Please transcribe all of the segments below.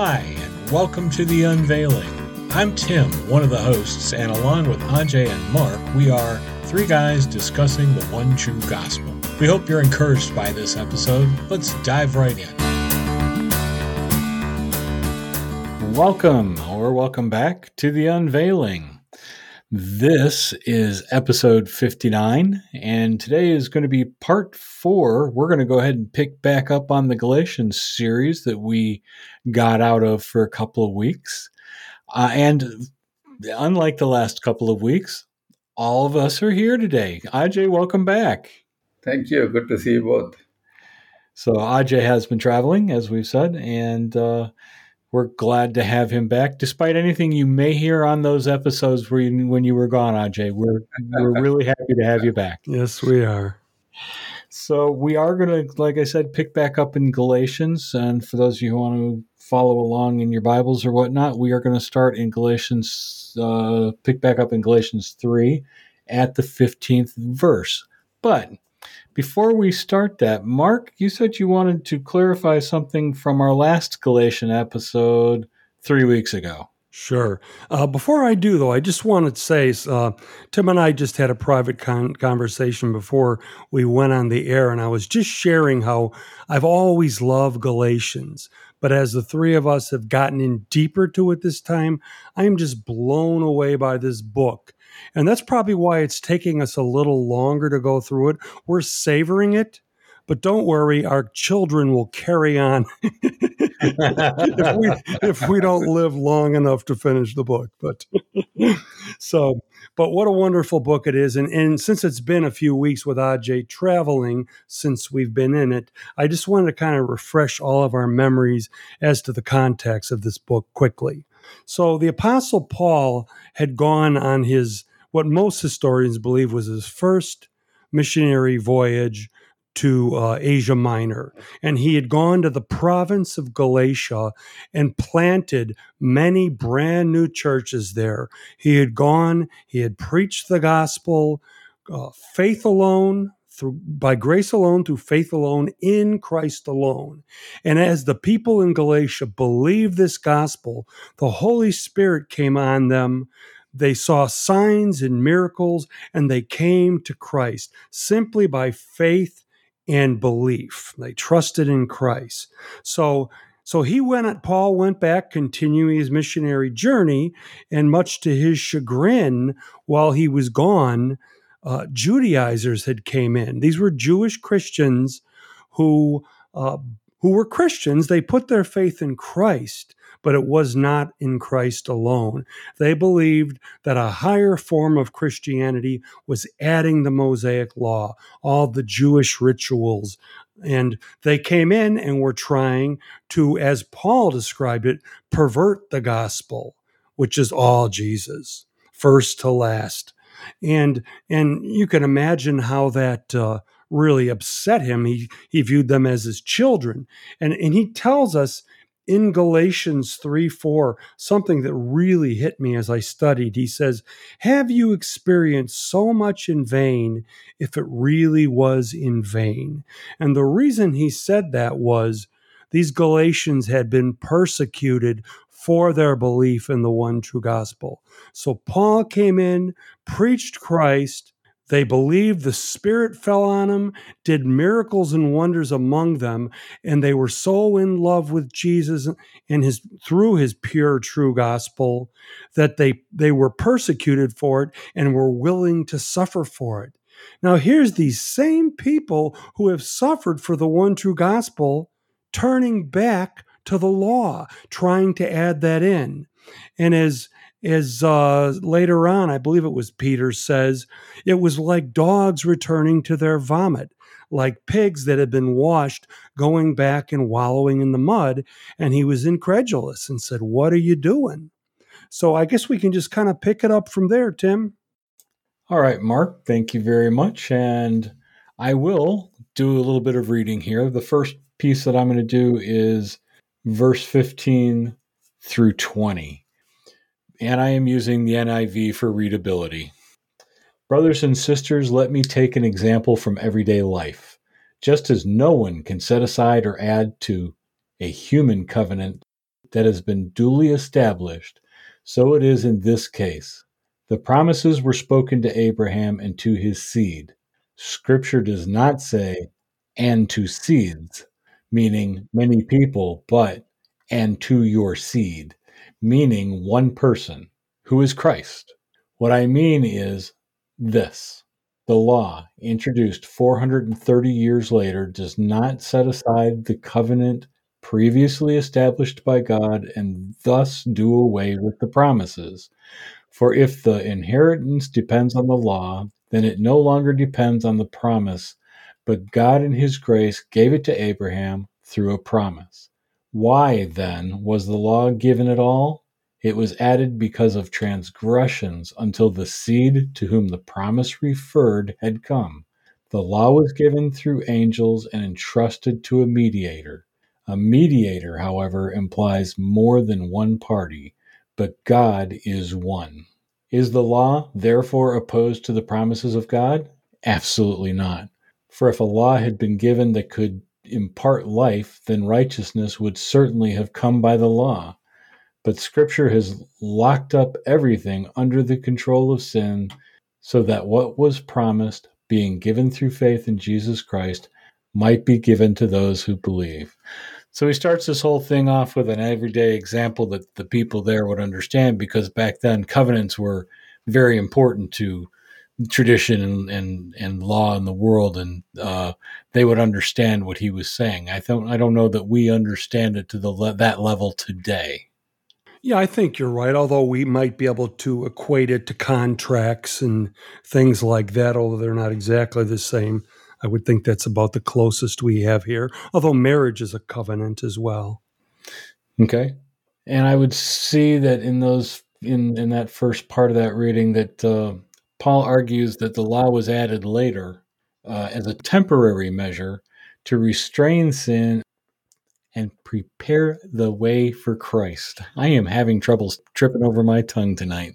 Hi, and welcome to The Unveiling. I'm Tim, one of the hosts, and along with Ajai and Mark, we are three guys discussing the one true gospel. We hope you're encouraged by this episode. Let's dive right in. Welcome, or welcome back to The Unveiling. This is episode 59, and today is going to be part four. We're going to go ahead and pick back up on the Galatians series that we got out of for a couple of weeks. Uh, and unlike the last couple of weeks, all of us are here today. Ajai, welcome back. Thank you. Good to see you both. So, Ajai has been traveling, as we've said, and uh, we're glad to have him back, despite anything you may hear on those episodes where you, when you were gone, Ajai. We're we're really happy to have you back. Yes, we are. So we are going to, like I said, pick back up in Galatians, and for those of you who want to follow along in your Bibles or whatnot, we are going to start in Galatians, uh, pick back up in Galatians three, at the fifteenth verse. But before we start that, Mark, you said you wanted to clarify something from our last Galatian episode three weeks ago. Sure. Uh, before I do, though, I just wanted to say uh, Tim and I just had a private con- conversation before we went on the air, and I was just sharing how I've always loved Galatians. But as the three of us have gotten in deeper to it this time, I am just blown away by this book. And that's probably why it's taking us a little longer to go through it. We're savoring it, but don't worry, our children will carry on if, we, if we don't live long enough to finish the book. But so, but what a wonderful book it is. And, and since it's been a few weeks with Ajai traveling since we've been in it, I just wanted to kind of refresh all of our memories as to the context of this book quickly. So the Apostle Paul had gone on his what most historians believe was his first missionary voyage to uh, Asia Minor. And he had gone to the province of Galatia and planted many brand new churches there. He had gone, he had preached the gospel, uh, faith alone. Through, by grace alone, through faith alone, in Christ alone. And as the people in Galatia believed this gospel, the Holy Spirit came on them they saw signs and miracles and they came to Christ simply by faith and belief. They trusted in Christ. So so he went Paul went back continuing his missionary journey and much to his chagrin while he was gone uh, Judaizers had came in. These were Jewish Christians who uh, who were Christians. They put their faith in Christ, but it was not in Christ alone. They believed that a higher form of Christianity was adding the Mosaic law, all the Jewish rituals. And they came in and were trying to, as Paul described it, pervert the gospel, which is all Jesus, first to last. And and you can imagine how that uh, really upset him. He he viewed them as his children, and and he tells us in Galatians 3 4, something that really hit me as I studied. He says, Have you experienced so much in vain if it really was in vain? And the reason he said that was these Galatians had been persecuted for their belief in the one true gospel. So Paul came in, preached Christ, they believed the Spirit fell on them, did miracles and wonders among them, and they were so in love with Jesus and his through his pure, true gospel that they they were persecuted for it and were willing to suffer for it. Now here's these same people who have suffered for the one true gospel turning back to the law, trying to add that in. And as as uh, later on, I believe it was Peter says, it was like dogs returning to their vomit, like pigs that had been washed going back and wallowing in the mud. And he was incredulous and said, What are you doing? So I guess we can just kind of pick it up from there, Tim. All right, Mark, thank you very much. And I will do a little bit of reading here. The first piece that I'm going to do is verse 15 through 20 and I am using the NIV for readability. Brothers and sisters, let me take an example from everyday life. Just as no one can set aside or add to a human covenant that has been duly established, so it is in this case. The promises were spoken to Abraham and to his seed. Scripture does not say, and to seeds, meaning many people, but and to your seed, meaning one person, who is Christ. What I mean is this the law, introduced 430 years later, does not set aside the covenant previously established by God and thus do away with the promises. For if the inheritance depends on the law, then it no longer depends on the promise, but God in His grace gave it to Abraham through a promise. Why, then, was the law given at all? It was added because of transgressions until the seed to whom the promise referred had come. The law was given through angels and entrusted to a mediator. A mediator, however, implies more than one party, but God is one. Is the law therefore opposed to the promises of God? Absolutely not. For if a law had been given that could impart life, then righteousness would certainly have come by the law. But Scripture has locked up everything under the control of sin so that what was promised, being given through faith in Jesus Christ, might be given to those who believe. So he starts this whole thing off with an everyday example that the people there would understand because back then covenants were very important to tradition and, and, and law in the world, and uh, they would understand what he was saying. I don't I don't know that we understand it to the le- that level today. Yeah, I think you're right. Although we might be able to equate it to contracts and things like that, although they're not exactly the same. I would think that's about the closest we have here, although marriage is a covenant as well. Okay. And I would see that in those in in that first part of that reading that uh, Paul argues that the law was added later uh, as a temporary measure to restrain sin and prepare the way for Christ. I am having trouble tripping over my tongue tonight.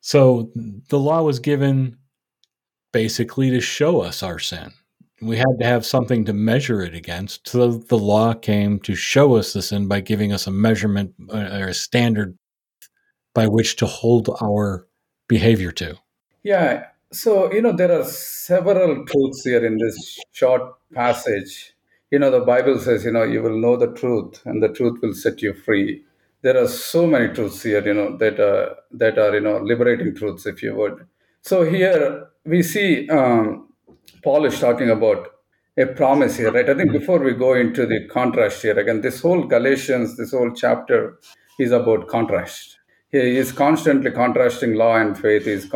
So the law was given basically to show us our sin. We had to have something to measure it against. So the law came to show us the sin by giving us a measurement uh, or a standard by which to hold our behavior to. Yeah. So, you know, there are several truths here in this short passage. You know, the Bible says, you know, you will know the truth and the truth will set you free. There are so many truths here, you know, that are, that are, you know, liberating truths, if you would. So here we see um, Paul is talking about a promise here, right? I think before we go into the contrast here, again, this whole Galatians, this whole chapter is about contrast. He is constantly contrasting law and faith. He's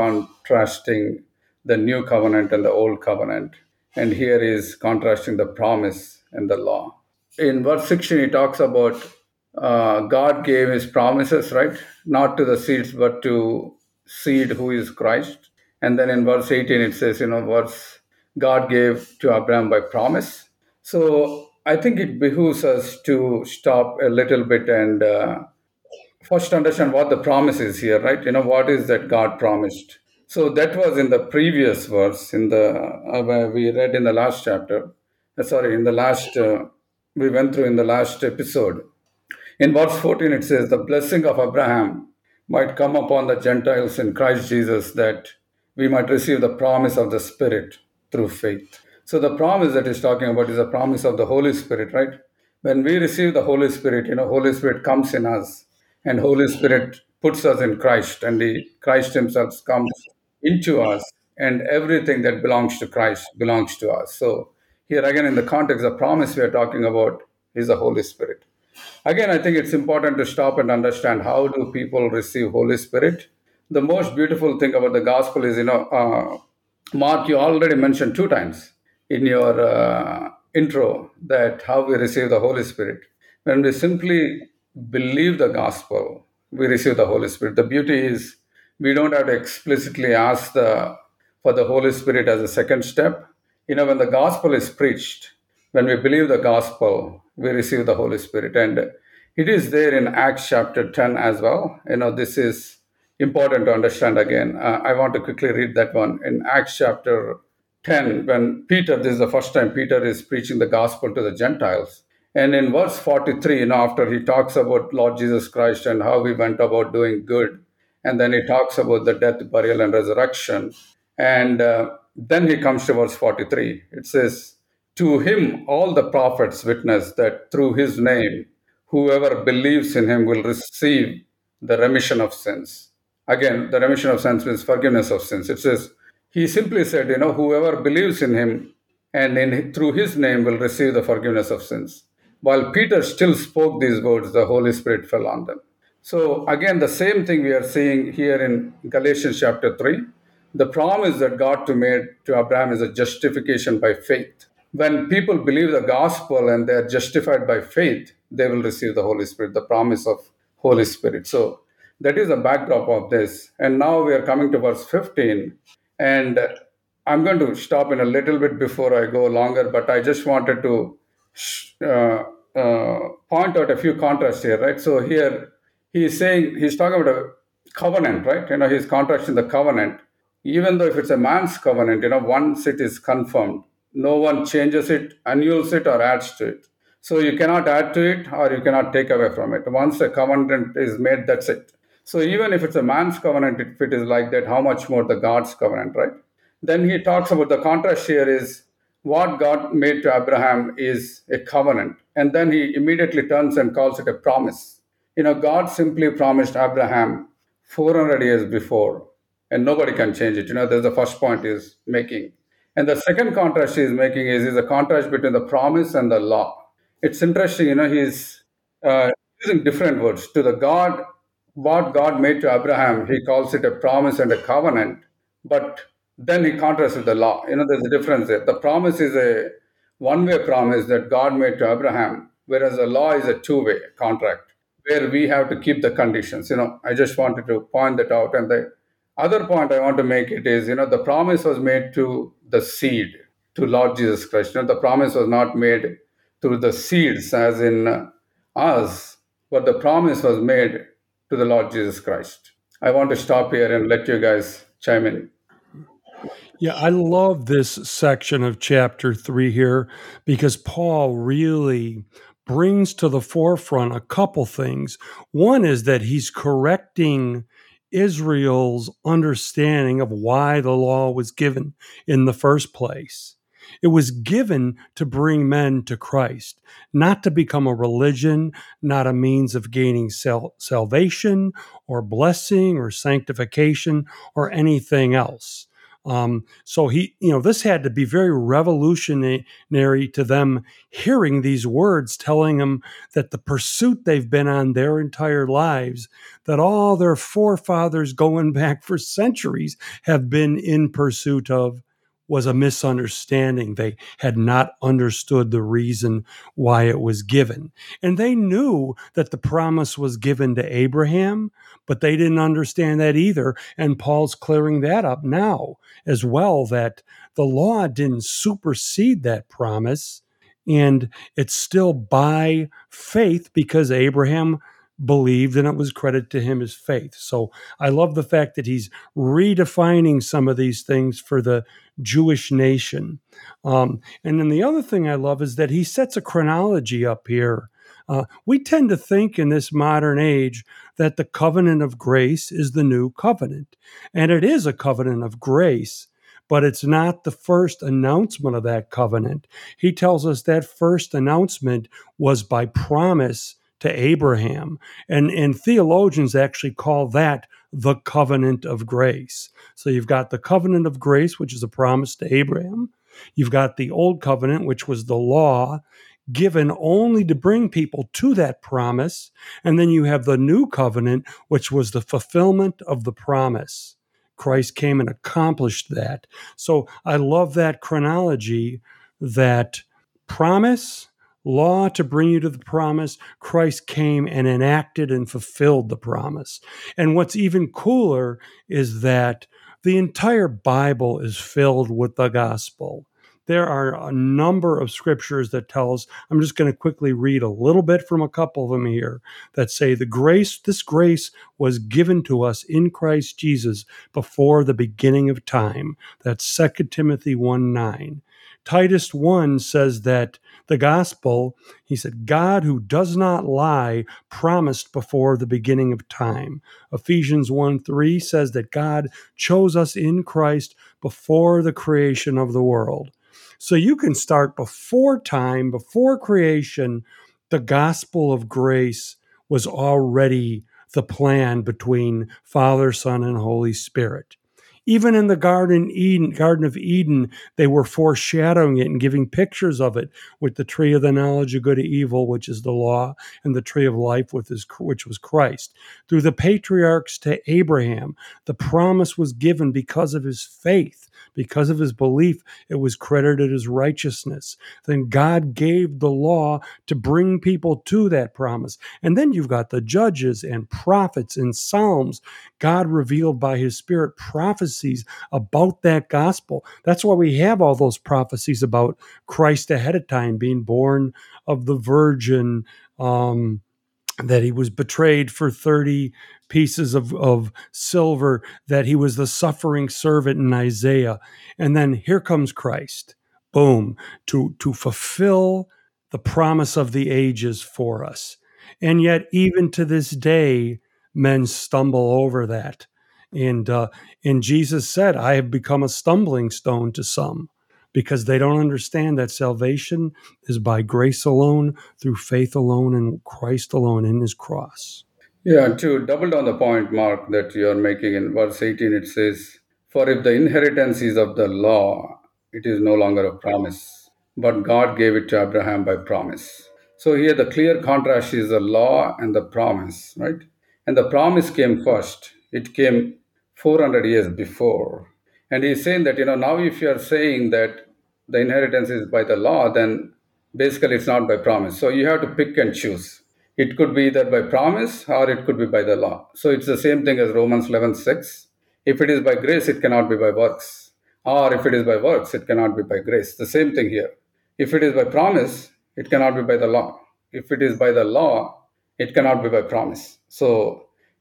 contrasting the new covenant and the old covenant. And here is contrasting the promise and the law. In verse 16, he talks about uh, God gave his promises, right? Not to the seeds, but to seed who is Christ. And then in verse 18, it says, you know, verse God gave to Abraham by promise. So I think it behooves us to stop a little bit and uh, first understand what the promise is here, right? You know, what is that God promised? So that was in the previous verse, in the uh, we read in the last chapter. Uh, sorry, in the last uh, we went through in the last episode. In verse 14, it says, "The blessing of Abraham might come upon the Gentiles in Christ Jesus, that we might receive the promise of the Spirit through faith. So, the promise that he's talking about is a promise of the Holy Spirit, right? When we receive the Holy Spirit, you know, Holy Spirit comes in us, and Holy Spirit puts us in Christ, and the Christ Himself comes into us, and everything that belongs to Christ belongs to us. So, here again, in the context, of promise we are talking about is the Holy Spirit. Again, I think it's important to stop and understand how do people receive Holy Spirit the most beautiful thing about the gospel is, you know, uh, Mark, you already mentioned two times in your uh, intro that how we receive the Holy Spirit. When we simply believe the gospel, we receive the Holy Spirit. The beauty is we don't have to explicitly ask the for the Holy Spirit as a second step. You know, when the gospel is preached, when we believe the gospel, we receive the Holy Spirit. And it is there in Acts chapter 10 as well. You know, this is important to understand again. Uh, I want to quickly read that one in Acts chapter 10, when Peter, this is the first time Peter is preaching the gospel to the Gentiles. And in verse 43, you know, after he talks about Lord Jesus Christ and how we went about doing good, and then he talks about the death, burial, and resurrection. And uh, then he comes to verse 43. It says, To him all the prophets witness that through his name, whoever believes in him will receive the remission of sins. Again, the remission of sins means forgiveness of sins. It says, He simply said, You know, whoever believes in him and in, through his name will receive the forgiveness of sins. While Peter still spoke these words, the Holy Spirit fell on them. So, again, the same thing we are seeing here in Galatians chapter 3. The promise that God made to Abraham is a justification by faith. When people believe the gospel and they are justified by faith, they will receive the Holy Spirit, the promise of Holy Spirit. So that is the backdrop of this. And now we are coming to verse 15. And I'm going to stop in a little bit before I go longer, but I just wanted to uh, uh, point out a few contrasts here, right? So here he's saying, he's talking about a covenant, right? You know, he's contrasting the covenant. Even though if it's a man's covenant, you know, once it is confirmed, no one changes it, annuls it, or adds to it. So you cannot add to it or you cannot take away from it. Once a covenant is made, that's it. So even if it's a man's covenant, if it is like that, how much more the God's covenant, right? Then he talks about the contrast here is what God made to Abraham is a covenant. And then he immediately turns and calls it a promise. You know, God simply promised Abraham 400 years before, and nobody can change it. You know, there's the first point is making. And the second contrast he's making is, is a contrast between the promise and the law. It's interesting, you know, he's uh, using different words. To the God, what God made to Abraham, he calls it a promise and a covenant. But then he contrasts with the law. You know, there's a difference there. The promise is a one way promise that God made to Abraham, whereas the law is a two way contract where we have to keep the conditions. You know, I just wanted to point that out. And the other point I want to make it is, you know, the promise was made to the seed, to Lord Jesus Christ. You know, the promise was not made through the seeds, as in us, but the promise was made to the Lord Jesus Christ. I want to stop here and let you guys chime in. Yeah, I love this section of chapter three here because Paul really brings to the forefront a couple things. One is that he's correcting Israel's understanding of why the law was given in the first place. It was given to bring men to Christ, not to become a religion, not a means of gaining sal- salvation or blessing or sanctification or anything else. Um, so he, you know, this had to be very revolutionary to them hearing these words telling them that the pursuit they've been on their entire lives, that all their forefathers going back for centuries have been in pursuit of was a misunderstanding. They had not understood the reason why it was given. And they knew that the promise was given to Abraham, but they didn't understand that either. And Paul's clearing that up now as well that the law didn't supersede that promise. And it's still by faith because Abraham believed and it was credit to him as faith. So I love the fact that he's redefining some of these things for the Jewish nation. Um, and then the other thing I love is that he sets a chronology up here. Uh, we tend to think in this modern age that the covenant of grace is the new covenant, and it is a covenant of grace, but it's not the first announcement of that covenant. He tells us that first announcement was by promise to Abraham. And, and theologians actually call that the covenant of grace. So you've got the covenant of grace, which is a promise to Abraham. You've got the old covenant, which was the law given only to bring people to that promise. And then you have the new covenant, which was the fulfillment of the promise. Christ came and accomplished that. So I love that chronology that promise, law to bring you to the promise, Christ came and enacted and fulfilled the promise. And what's even cooler is that the entire Bible is filled with the gospel. there are a number of scriptures that tell us. I'm just going to quickly read a little bit from a couple of them here that say the grace, this grace was given to us in Christ Jesus before the beginning of time. That's 2 Timothy 1 9. Titus 1 says that the gospel, he said, God who does not lie promised before the beginning of time. Ephesians 1 3 says that God chose us in Christ before the creation of the world. So you can start before time, before creation. The gospel of grace was already the plan between Father, Son, and Holy Spirit. Even in the Garden Eden, Garden of Eden, they were foreshadowing it and giving pictures of it with the tree of the knowledge of good and evil, which is the law, and the tree of life, with his, which was Christ. Through the patriarchs to Abraham, the promise was given because of his faith because of his belief, it was credited as righteousness. Then God gave the law to bring people to that promise. And then you've got the judges and prophets and Psalms. God revealed by his Spirit prophecies about that gospel. That's why we have all those prophecies about Christ ahead of time being born of the Virgin. Um, that he was betrayed for 30 pieces of, of silver, that he was the suffering servant in Isaiah. And then here comes Christ, boom, to, to fulfill the promise of the ages for us. And yet, even to this day, men stumble over that. And, uh, and Jesus said, I have become a stumbling stone to some because they don't understand that salvation is by grace alone, through faith alone, and Christ alone in his cross. Yeah, and to double down the point, Mark, that you are making in verse 18, it says, For if the inheritance is of the law, it is no longer a promise, but God gave it to Abraham by promise. So here the clear contrast is the law and the promise, right? And the promise came first. It came 400 years before. And he's saying that, you know, now if you are saying that the inheritance is by the law, then basically it's not by promise. So you have to pick and choose it could be either by promise or it could be by the law. So it's the same thing as Romans 11:6. If it is by grace, it cannot be by works. Or if it is by works, it cannot be by grace. The same thing here. If it is by promise, it cannot be by the law. If it is by the law, it cannot be by promise. So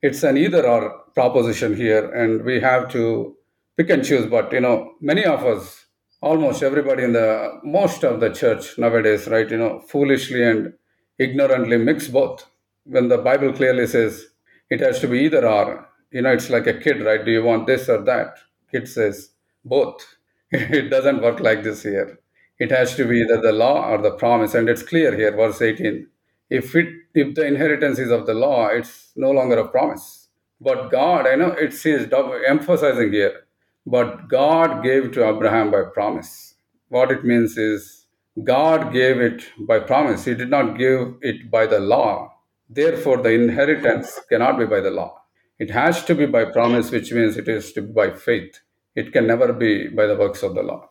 it's an either or proposition here, and we have to pick and choose. But you know, many of us, almost everybody in the most of the church nowadays, right, you know, foolishly and ignorantly mix both when the Bible clearly says it has to be either or. You know, it's like a kid, right? Do you want this or that? Kid says both. it doesn't work like this here. It has to be either the law or the promise, and it's clear here, verse 18. If it if the inheritance is of the law, it's no longer a promise. But God, I know it says emphasizing here, but God gave to Abraham by promise. What it means is God gave it by promise. He did not give it by the law. Therefore, the inheritance cannot be by the law. It has to be by promise, which means it is to be by faith. It can never be by the works of the law.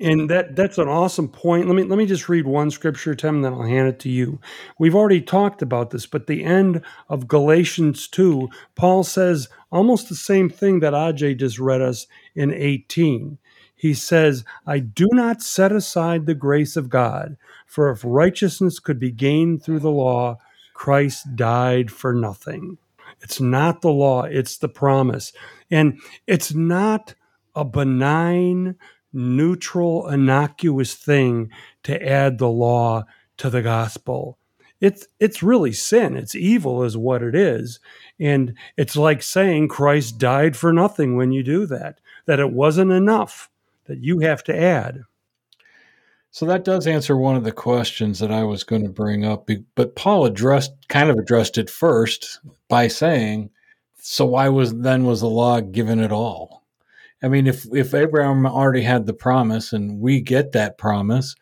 And that that's an awesome point. Let me let me just read one scripture, Tim, and then I'll hand it to you. We've already talked about this, but the end of Galatians 2, Paul says almost the same thing that Ajai just read us in 18 he says, I do not set aside the grace of God, for if righteousness could be gained through the law, Christ died for nothing. It's not the law, it's the promise. And it's not a benign, neutral, innocuous thing to add the law to the gospel. It's it's really sin. It's evil is what it is. And it's like saying Christ died for nothing when you do that, that it wasn't enough that you have to add. So that does answer one of the questions that I was going to bring up, but Paul addressed kind of addressed it first by saying, "So why was then was the law given at all?" I mean, if if Abraham already had the promise and we get that promise,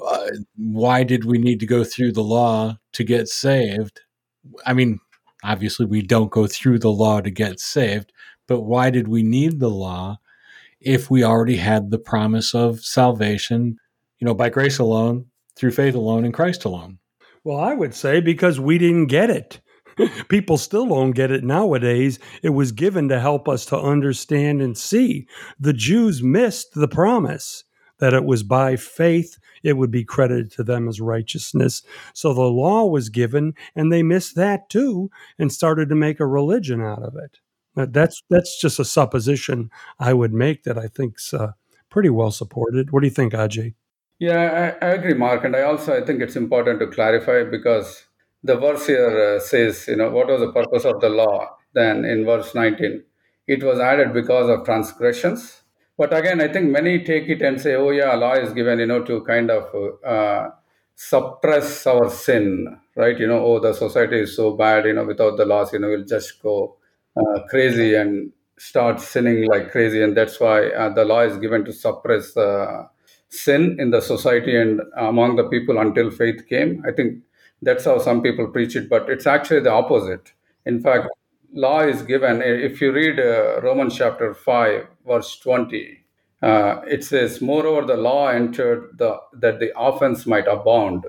uh, why did we need to go through the law to get saved? I mean, obviously we don't go through the law to get saved, but why did we need the law if we already had the promise of salvation, you know, by grace alone, through faith alone, in Christ alone? Well, I would say because we didn't get it. People still don't get it nowadays. It was given to help us to understand and see. The Jews missed the promise. that it was by faith it would be credited to them as righteousness. So the law was given, and they missed that too, and started to make a religion out of it. That's that's just a supposition I would make that I think's uh, pretty well supported. What do you think, Ajai? Yeah, I, I, agree, Mark, and I also I think it's important to clarify because the verse here uh, says, you know, what was the purpose of the law? Then in verse 19, it was added because of transgressions. But again, I think many take it and say, oh yeah, law is given, you know, to kind of uh, suppress our sin, right? You know, oh the society is so bad, you know, without the laws, you know, we'll just go uh, crazy and start sinning like crazy, and that's why uh, the law is given to suppress sin in the society and among the people until faith came. I think that's how some people preach it, but it's actually the opposite. In fact, law is given. If you read uh, Romans chapter five, verse twenty. Uh, it says, Moreover, the law entered the, that the offense might abound.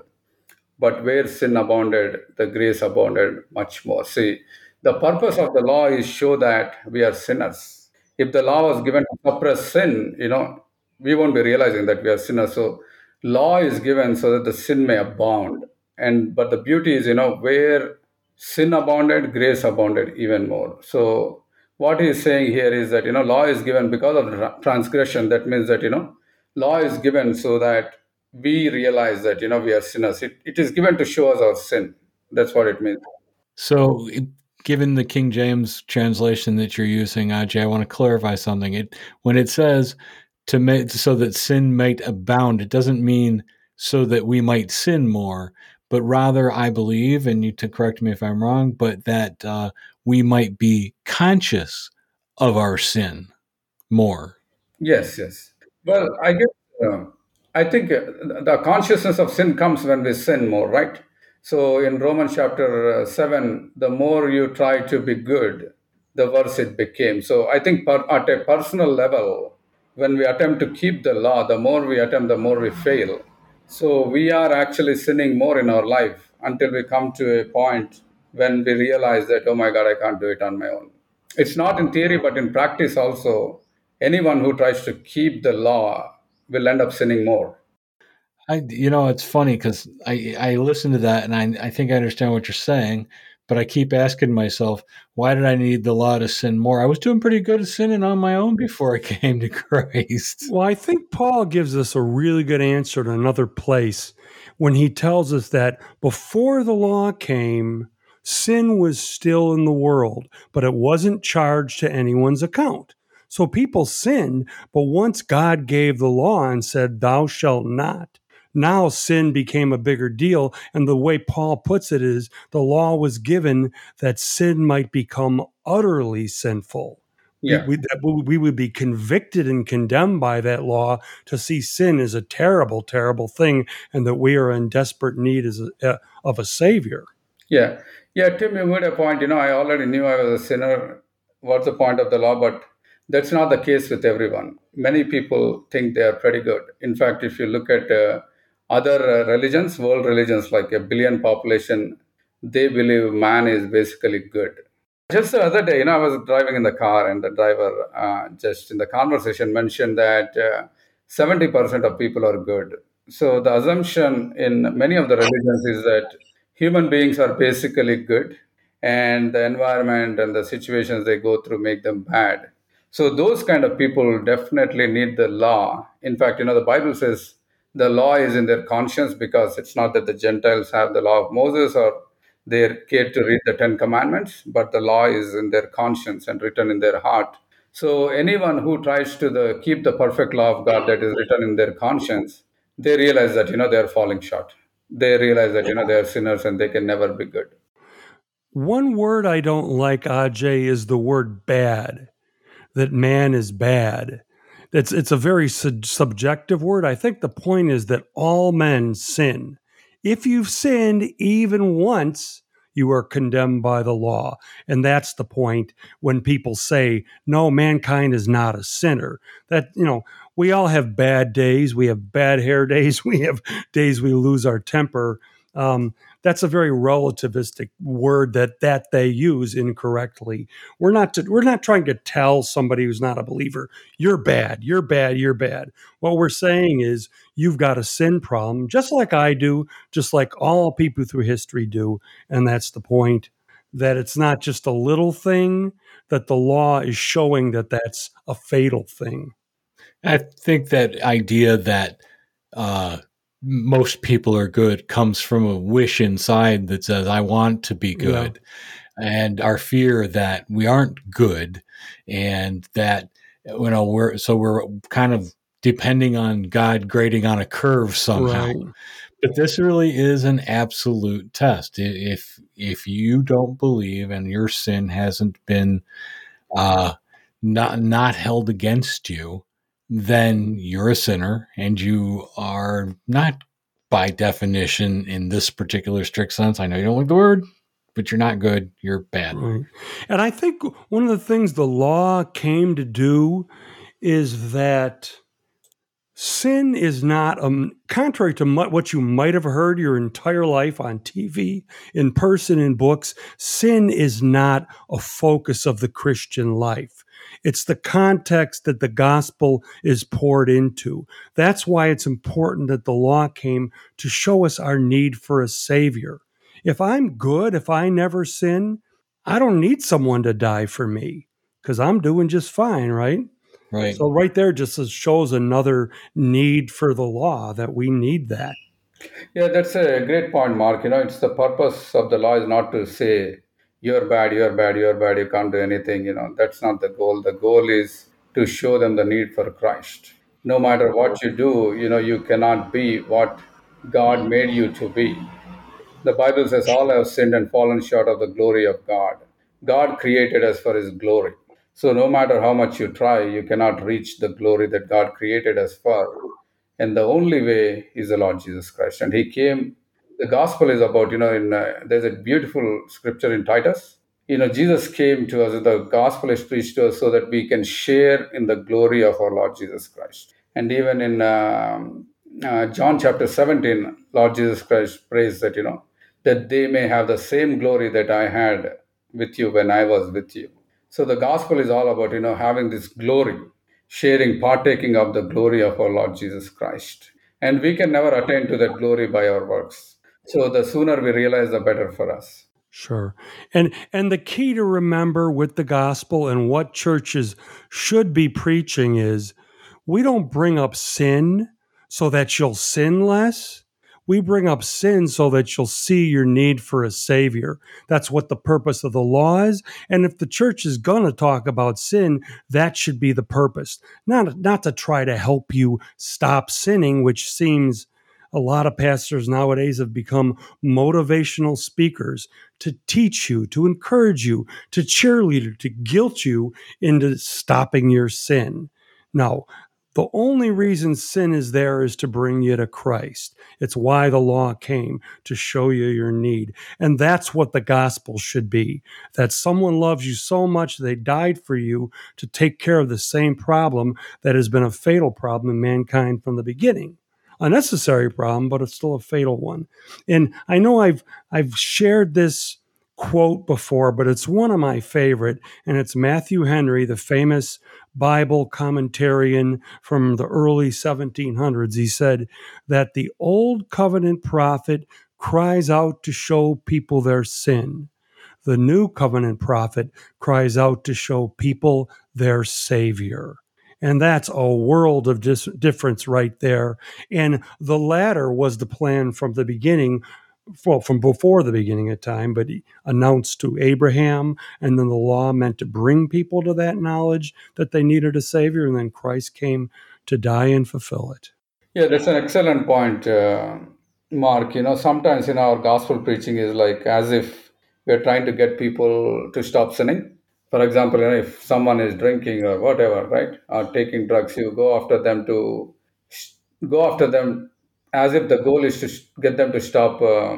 But where sin abounded, the grace abounded much more. See, the purpose of the law is show that we are sinners. If the law was given to suppress sin, you know, we won't be realizing that we are sinners. So law is given so that the sin may abound. And but the beauty is, you know, where sin abounded, grace abounded even more. So what he is saying here is that you know law is given because of transgression. That means that you know law is given so that we realize that you know we are sinners. It, it is given to show us our sin. That's what it means. So given the King James translation that you're using, aj I want to clarify something. It when it says to make so that sin might abound, it doesn't mean so that we might sin more, but rather, I believe, and you to correct me if I'm wrong, but that uh, we might be conscious of our sin more. Yes, yes. Well, I guess uh, I think uh, the consciousness of sin comes when we sin more, right? So in Romans chapter uh, 7, the more you try to be good, the worse it became. So I think per, at a personal level, when we attempt to keep the law, the more we attempt, the more we fail. So we are actually sinning more in our life until we come to a point when we realize that, oh my God, I can't do it on my own. It's not in theory, but in practice also. Anyone who tries to keep the law will end up sinning more. I, you know, it's funny because I, I listen to that and I, I think I understand what you're saying, but I keep asking myself, why did I need the law to sin more? I was doing pretty good at sinning on my own before I came to Christ. Well, I think Paul gives us a really good answer in another place when he tells us that before the law came, sin was still in the world, but it wasn't charged to anyone's account. So people sinned, but once God gave the law and said, Thou shalt not, now sin became a bigger deal. And the way Paul puts it is the law was given that sin might become utterly sinful. Yeah. We, we, we would be convicted and condemned by that law to see sin as a terrible, terrible thing, and that we are in desperate need as a, uh, of a savior. Yeah, yeah, Tim, you made a point. You know, I already knew I was a sinner. What's the point of the law? But that's not the case with everyone. Many people think they are pretty good. In fact, if you look at uh, other uh, religions, world religions, like a billion population, they believe man is basically good. Just the other day, you know, I was driving in the car, and the driver uh, just in the conversation mentioned that uh, 70% of people are good. So the assumption in many of the religions is that human beings are basically good, and the environment and the situations they go through make them bad. So those kind of people definitely need the law. In fact, you know, the Bible says the law is in their conscience because it's not that the Gentiles have the law of Moses or they're cared to read the Ten Commandments, but the law is in their conscience and written in their heart. So anyone who tries to the, keep the perfect law of God that is written in their conscience, they realize that you know they are falling short. They realize that you know they are sinners and they can never be good. One word I don't like, Ajai, is the word bad. That man is bad it's it's a very su- subjective word. I think the point is that all men sin. If you've sinned even once, you are condemned by the law. And that's the point when people say, no, mankind is not a sinner. That, you know, we all have bad days. We have bad hair days. We have days we lose our temper. Um, that's a very relativistic word that that they use incorrectly. We're not to, we're not trying to tell somebody who's not a believer you're bad, you're bad, you're bad. What we're saying is you've got a sin problem, just like I do, just like all people through history do, and that's the point. That it's not just a little thing; that the law is showing that that's a fatal thing. I think that idea that uh, most people are good comes from a wish inside that says, I want to be good. Yeah. And our fear that we aren't good and that, you know, we're, so we're kind of depending on God grading on a curve somehow. Right. But this really is an absolute test. If, if you don't believe and your sin hasn't been, uh, not, not held against you, then you're a sinner and you are not by definition in this particular strict sense. I know you don't like the word, but you're not good. You're bad. Right. And I think one of the things the law came to do is that sin is not um, contrary to what you might have heard your entire life on TV, in person, in books. Sin is not a focus of the Christian life. It's the context that the gospel is poured into. That's why it's important that the law came to show us our need for a savior. If I'm good, if I never sin, I don't need someone to die for me because I'm doing just fine, right? Right. So right there just shows another need for the law that we need that. Yeah, that's a great point, Mark. You know, it's the purpose of the law is not to say you're bad, you're bad, you're bad, you can't do anything. You know, that's not the goal. The goal is to show them the need for Christ. No matter what you do, you know, you cannot be what God made you to be. The Bible says all have sinned and fallen short of the glory of God. God created us for his glory. So no matter how much you try, you cannot reach the glory that God created us for. And the only way is the Lord Jesus Christ. And he came the gospel is about you know in uh, there's a beautiful scripture in titus. You know jesus came to us the gospel is preached to us so that we can share in the glory of our lord jesus christ. And even in um, uh, john chapter 17 lord jesus christ prays that you know that they may have the same glory that i had with you when i was with you. So the gospel is all about you know having this glory sharing partaking of the glory of our lord jesus christ. And we can never attain to that glory by our works so the sooner we realize, the better for us. Sure. And and the key to remember with the gospel and what churches should be preaching is we don't bring up sin so that you'll sin less. We bring up sin so that you'll see your need for a savior. That's what the purpose of the law is. And if the church is going to talk about sin, that should be the purpose. Not not to try to help you stop sinning, which seems a lot of pastors nowadays have become motivational speakers to teach you, to encourage you, to cheerleader, to guilt you into stopping your sin. Now, the only reason sin is there is to bring you to Christ. It's why the law came to show you your need. And that's what the gospel should be that someone loves you so much they died for you to take care of the same problem that has been a fatal problem in mankind from the beginning a necessary problem, but it's still a fatal one. And I know I've I've shared this quote before, but it's one of my favorite, and it's Matthew Henry, the famous Bible commentarian from the early 1700s. He said that the old covenant prophet cries out to show people their sin. The new covenant prophet cries out to show people their savior. And that's a world of dis- difference right there. And the latter was the plan from the beginning, well, from before the beginning of time, but announced to Abraham. And then the law meant to bring people to that knowledge that they needed a Savior. And then Christ came to die and fulfill it. Yeah, that's an excellent point, uh, Mark. You know, sometimes in our gospel preaching is like as if we're trying to get people to stop sinning for example, you know, if someone is drinking or whatever, right, or taking drugs, you go after them to go after them as if the goal is to get them to stop uh,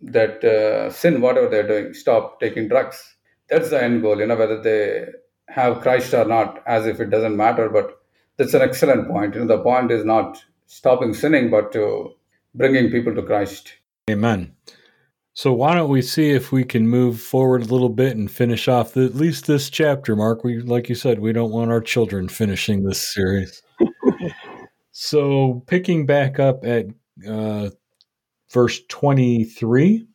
that uh, sin, whatever they're doing, stop taking drugs. That's the end goal, you know, whether they have Christ or not, as if it doesn't matter. But that's an excellent point. You know, the point is not stopping sinning, but to bringing people to Christ. Amen. So why don't we see if we can move forward a little bit and finish off the, at least this chapter, Mark? We, like you said, we don't want our children finishing this series. so picking back up at uh, verse twenty-three,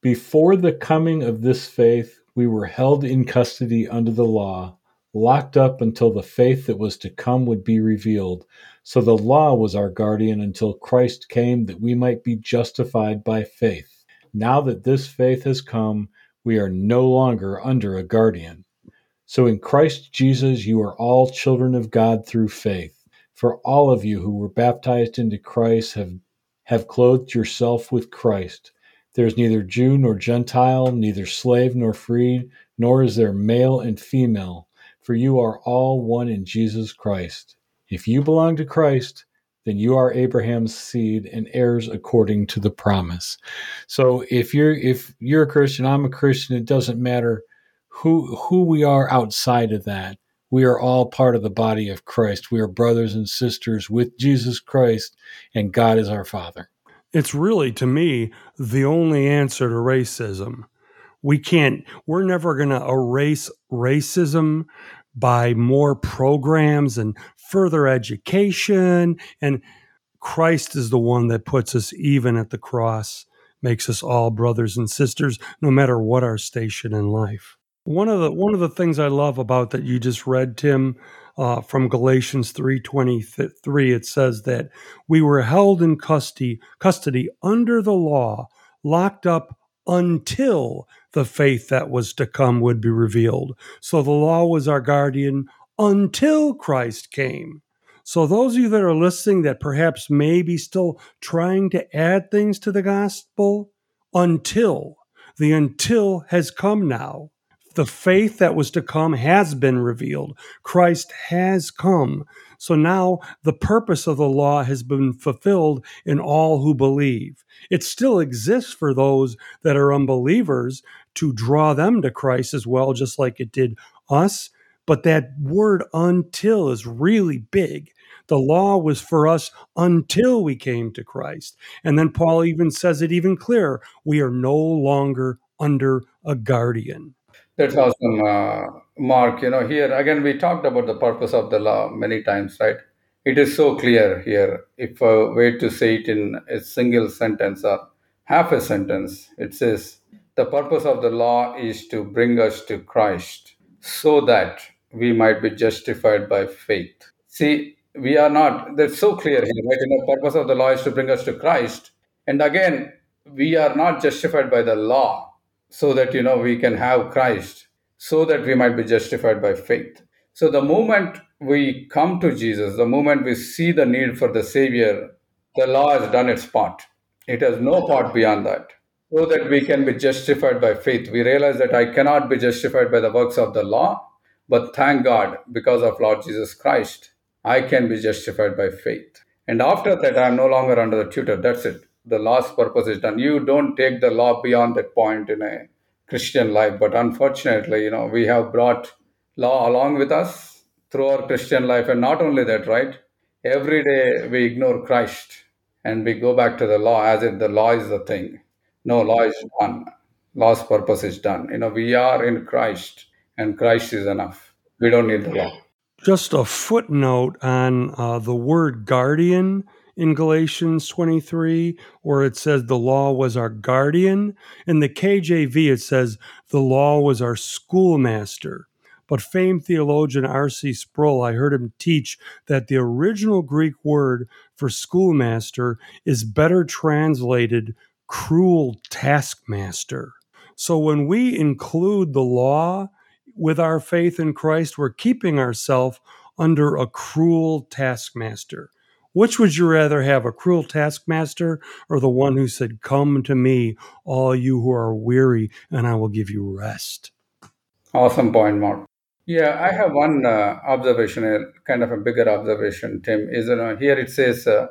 before the coming of this faith, we were held in custody under the law, locked up until the faith that was to come would be revealed. So the law was our guardian until Christ came that we might be justified by faith. Now that this faith has come, we are no longer under a guardian. So in Christ Jesus, you are all children of God through faith. For all of you who were baptized into Christ have, have clothed yourself with Christ. There is neither Jew nor Gentile, neither slave nor free, nor is there male and female, for you are all one in Jesus Christ. If you belong to Christ, then you are Abraham's seed and heirs according to the promise. So if you're if you're a Christian, I'm a Christian, it doesn't matter who who we are outside of that. We are all part of the body of Christ. We are brothers and sisters with Jesus Christ, and God is our Father. It's really, to me, the only answer to racism. We can't, we're never going to erase racism by more programs and further education. And Christ is the one that puts us even at the cross, makes us all brothers and sisters, no matter what our station in life. One of the one of the things I love about that you just read, Tim, uh, from Galatians three twenty three, it says that we were held in custody custody under the law, locked up until the faith that was to come would be revealed. So the law was our guardian until Christ came. So, those of you that are listening that perhaps may be still trying to add things to the gospel, until the until has come now. The faith that was to come has been revealed. Christ has come. So now the purpose of the law has been fulfilled in all who believe. It still exists for those that are unbelievers to draw them to Christ as well, just like it did us. But that word until is really big. The law was for us until we came to Christ. And then Paul even says it even clearer we are no longer under a guardian. That's awesome, uh, Mark. You know, here again, we talked about the purpose of the law many times, right? It is so clear here. If a way to say it in a single sentence or half a sentence, it says, The purpose of the law is to bring us to Christ so that we might be justified by faith. See, we are not, that's so clear here, right? You know, purpose of the law is to bring us to Christ. And again, we are not justified by the law so that, you know, we can have Christ, so that we might be justified by faith. So the moment we come to Jesus, the moment we see the need for the Savior, the law has done its part. It has no part beyond that. So that we can be justified by faith. We realize that I cannot be justified by the works of the law, but thank God, because of Lord Jesus Christ, I can be justified by faith. And after that, I am no longer under the tutor. That's it. The law's purpose is done. You don't take the law beyond that point in a Christian life. But unfortunately, you know, we have brought law along with us through our Christian life. And not only that, right? Every day we ignore Christ and we go back to the law as if the law is the thing. No, law is done. Law's purpose is done. You know, we are in Christ and Christ is enough. We don't need the law. Just a footnote on uh, the word guardian in Galatians 23, where it says the law was our guardian. In the KJV, it says the law was our schoolmaster. But famed theologian R.C. Sproul, I heard him teach that the original Greek word for schoolmaster is better translated cruel taskmaster. So when we include the law with our faith in Christ, we're keeping ourselves under a cruel taskmaster. Which would you rather have, a cruel taskmaster or the one who said, Come to me, all you who are weary, and I will give you rest? Awesome point, Mark. Yeah, I have one uh, observation, a kind of a bigger observation, Tim. Is you know, here it says uh,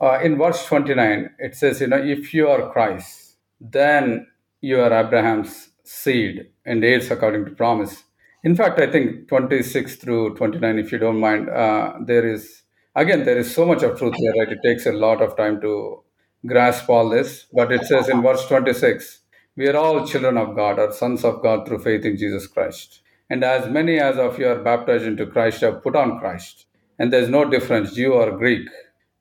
uh, in verse 29, it says, you know, if you are Christ, then you are Abraham's seed and heirs according to promise. In fact, I think 26 through 29, if you don't mind, uh, there is, again, there is so much of truth here, right? It takes a lot of time to grasp all this. But it says in verse 26 We are all children of God, or sons of God through faith in Jesus Christ. And as many as of you are baptized into Christ have put on Christ. And there's no difference, Jew or Greek.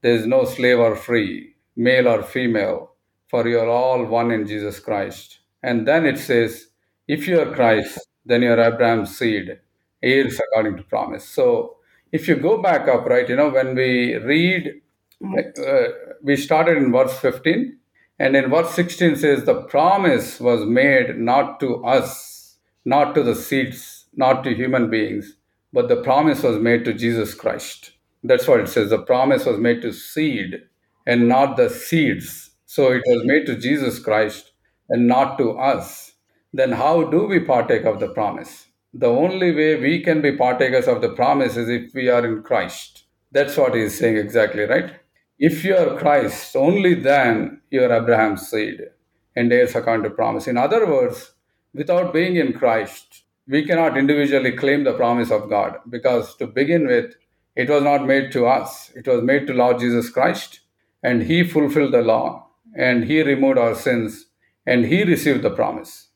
There is no slave or free, male or female, for you are all one in Jesus Christ. And then it says, If you are Christ, then you are Abraham's seed, heirs according to promise. So if you go back up, right, you know, when we read, uh, we started in verse 15, and in verse 16 says, The promise was made not to us, not to the seeds, not to human beings, but the promise was made to Jesus Christ. That's what it says. The promise was made to seed and not the seeds. So it was made to Jesus Christ and not to us. Then how do we partake of the promise? The only way we can be partakers of the promise is if we are in Christ. That's what he is saying exactly, right? If you are Christ, only then you are Abraham's seed and heirs according to promise. In other words, without being in Christ, we cannot individually claim the promise of God because to begin with, it was not made to us. It was made to Lord Jesus Christ, and He fulfilled the law, and He removed our sins, and He received the promise.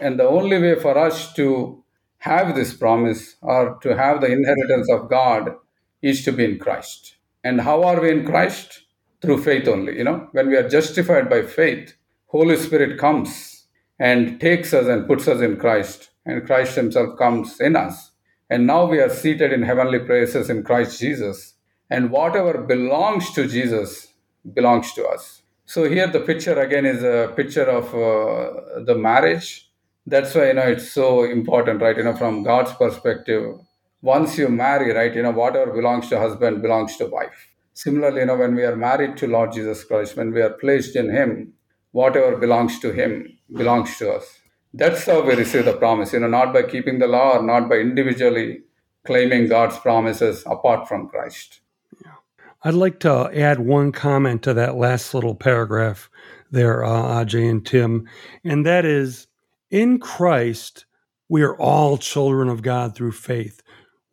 And the only way for us to have this promise or to have the inheritance of God is to be in Christ. And how are we in Christ? Through faith only. You know, when we are justified by faith, Holy Spirit comes and takes us and puts us in Christ, and Christ Himself comes in us and now we are seated in heavenly places in Christ Jesus. And whatever belongs to Jesus belongs to us. So here the picture again is a picture of uh, the marriage. That's why you know it's so important, right? You know, from God's perspective, once you marry, right, you know, whatever belongs to husband belongs to wife. Similarly, you know, when we are married to Lord Jesus Christ, when we are placed in Him, whatever belongs to Him belongs to us. That's how we receive the promise, you know, not by keeping the law or not by individually claiming God's promises apart from Christ. I'd like to add one comment to that last little paragraph there, uh, Ajai and Tim, and that is in Christ, we are all children of God through faith.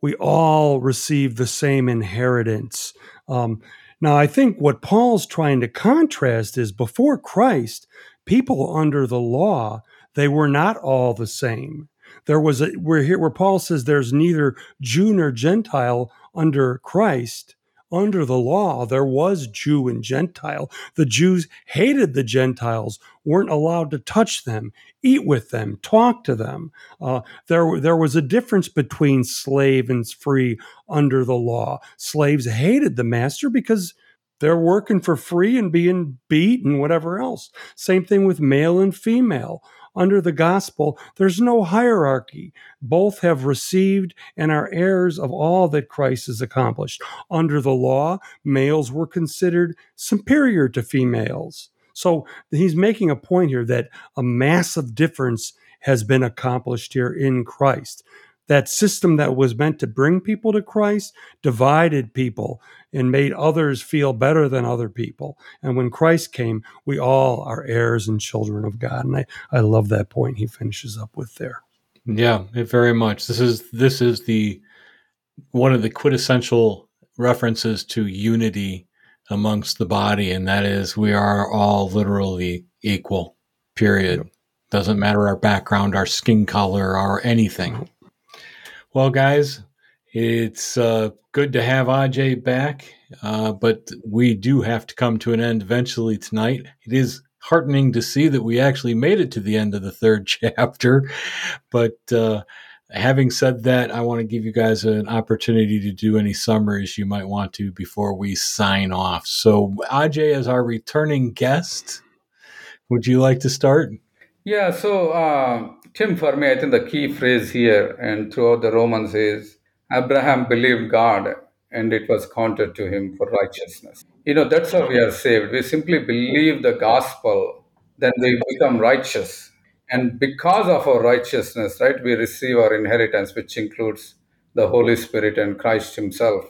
We all receive the same inheritance. Um, now, I think what Paul's trying to contrast is before Christ, people under the law they were not all the same. There was a, we're here where Paul says there's neither Jew nor Gentile under Christ. Under the law, there was Jew and Gentile. The Jews hated the Gentiles, weren't allowed to touch them, eat with them, talk to them. Uh, there, there was a difference between slave and free under the law. Slaves hated the master because they're working for free and being beat and whatever else. Same thing with male and female under the gospel, there's no hierarchy. Both have received and are heirs of all that Christ has accomplished. Under the law, males were considered superior to females. So he's making a point here that a massive difference has been accomplished here in Christ that system that was meant to bring people to Christ divided people and made others feel better than other people. And when Christ came, we all are heirs and children of God. And I, I love that point he finishes up with there. Yeah, very much. This is this is the one of the quintessential references to unity amongst the body, and that is we are all literally equal. Period. Yep. Doesn't matter our background, our skin color, or anything. Well, guys, it's uh, good to have Aj back, uh, but we do have to come to an end eventually tonight. It is heartening to see that we actually made it to the end of the third chapter. But uh, having said that, I want to give you guys an opportunity to do any summaries you might want to before we sign off. So, Aj, as our returning guest, would you like to start? Yeah, so uh, Tim, for me, I think the key phrase here and throughout the Romans is Abraham believed God and it was counted to him for righteousness. You know, that's how we are saved. We simply believe the gospel, then we become righteous. And because of our righteousness, right, we receive our inheritance, which includes the Holy Spirit and Christ Himself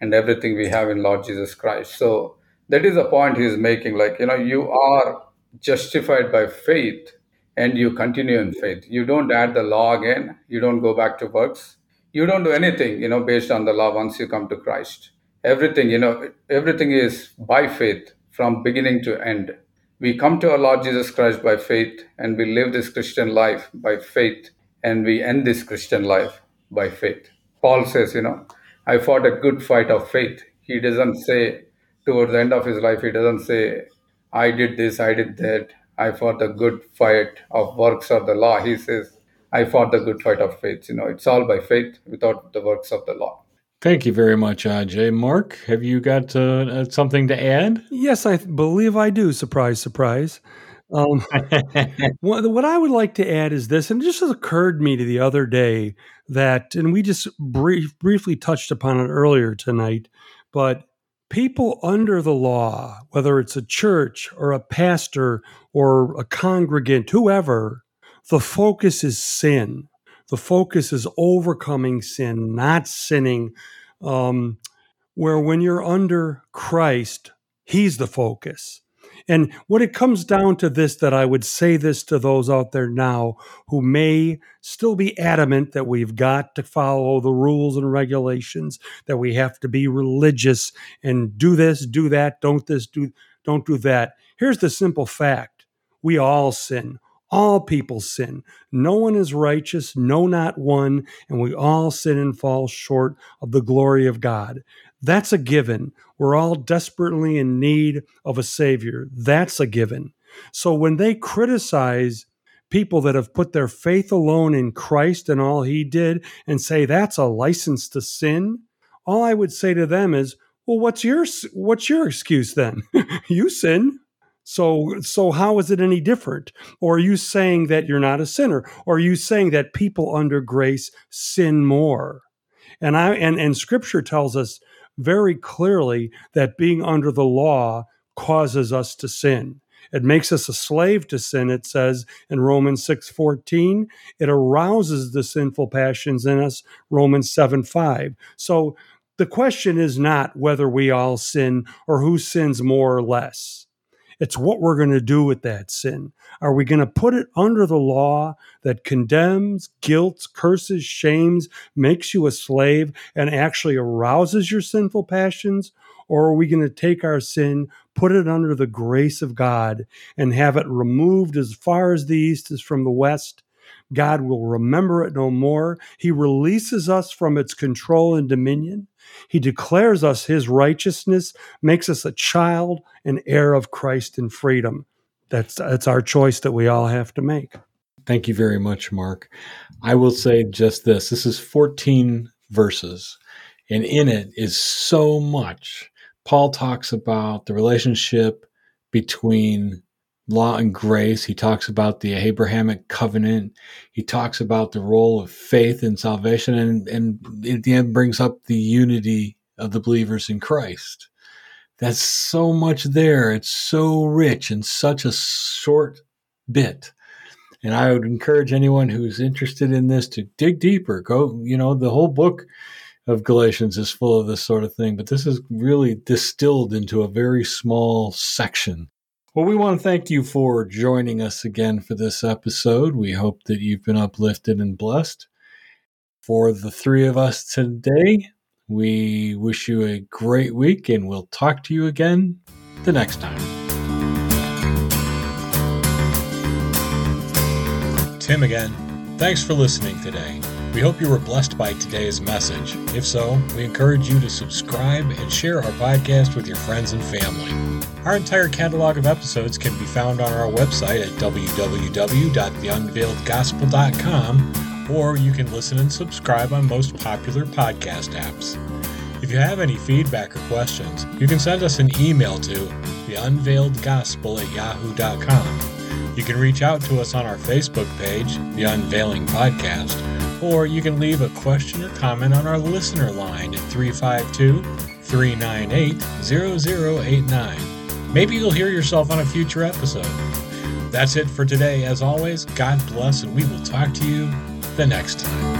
and everything we have in Lord Jesus Christ. So that is the point He is making. Like, you know, you are justified by faith and you continue in faith. You don't add the law again. You don't go back to works. You don't do anything, you know, based on the law once you come to Christ. Everything, you know, everything is by faith from beginning to end. We come to our Lord Jesus Christ by faith, and we live this Christian life by faith, and we end this Christian life by faith. Paul says, You know, I fought a good fight of faith. He doesn't say, towards the end of his life, he doesn't say, I did this, I did that, I fought the good fight of works of the law. He says, I fought the good fight of faith. You know, it's all by faith without the works of the law. Thank you very much, Ajai. Mark, have you got uh, uh something to add? Yes, I believe I do. Surprise, surprise. Um, what, what, I would like to add is this, and it just occurred to me to the other day that, and we just brief, briefly touched upon it earlier tonight, but people under the law, whether it's a church or a pastor or a congregant, whoever, the focus is sin. The focus is overcoming sin, not sinning. Um, where when you're under Christ, He's the focus. And what it comes down to this, that I would say this to those out there now who may still be adamant that we've got to follow the rules and regulations, that we have to be religious and do this, do that, don't this, do don't do that. Here's the simple fact. We all sin. All people sin. No one is righteous, no, not one, and we all sin and fall short of the glory of God. That's a given. We're all desperately in need of a Savior. That's a given. So when they criticize people that have put their faith alone in Christ and all He did and say that's a license to sin, all I would say to them is, well, what's your what's your excuse then? you sin. So so how is it any different? Or are you saying that you're not a sinner? Or are you saying that people under grace sin more? And I and, and scripture tells us very clearly that being under the law causes us to sin. It makes us a slave to sin, it says in Romans 6:14. It arouses the sinful passions in us, Romans 7 5. So the question is not whether we all sin or who sins more or less. It's what we're going to do with that sin. Are we going to put it under the law that condemns, guilt, curses, shames, makes you a slave, and actually arouses your sinful passions? Or are we going to take our sin, put it under the grace of God, and have it removed as far as the east is from the west? God will remember it no more. He releases us from its control and dominion. He declares us his righteousness, makes us a child, an heir of Christ in freedom. That's that's our choice that we all have to make. Thank you very much, Mark. I will say just this. This is 14 verses, and in it is so much. Paul talks about the relationship between law and grace. He talks about the Abrahamic covenant. He talks about the role of faith in salvation, and, and at the end brings up the unity of the believers in Christ. That's so much there. It's so rich in such a short bit. And I would encourage anyone who's interested in this to dig deeper. Go, you know, the whole book of Galatians is full of this sort of thing, but this is really distilled into a very small section well, we want to thank you for joining us again for this episode. We hope that you've been uplifted and blessed. For the three of us today, we wish you a great week and we'll talk to you again the next time. Tim again. Thanks for listening today. We hope you were blessed by today's message. If so, we encourage you to subscribe and share our podcast with your friends and family. Our entire catalog of episodes can be found on our website at www.theunveiledgospel.com, or you can listen and subscribe on most popular podcast apps. If you have any feedback or questions, you can send us an email to theunveiledgospel at yahoo.com. You can reach out to us on our Facebook page, The Unveiling Podcast, or you can leave a question or comment on our listener line at 352 398 0089. Maybe you'll hear yourself on a future episode. That's it for today. As always, God bless, and we will talk to you the next time.